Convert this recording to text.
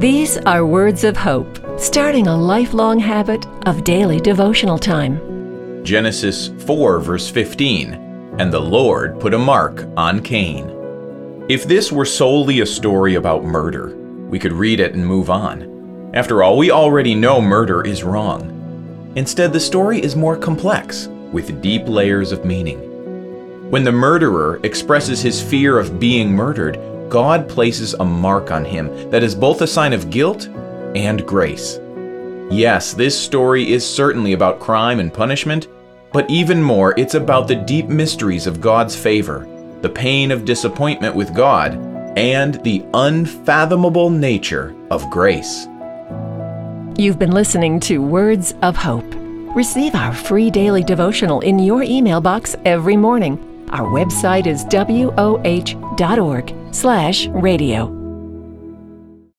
These are words of hope, starting a lifelong habit of daily devotional time. Genesis 4, verse 15 And the Lord put a mark on Cain. If this were solely a story about murder, we could read it and move on. After all, we already know murder is wrong. Instead, the story is more complex, with deep layers of meaning. When the murderer expresses his fear of being murdered, God places a mark on him that is both a sign of guilt and grace. Yes, this story is certainly about crime and punishment, but even more, it's about the deep mysteries of God's favor, the pain of disappointment with God, and the unfathomable nature of grace. You've been listening to Words of Hope. Receive our free daily devotional in your email box every morning. Our website is woh.org slash radio.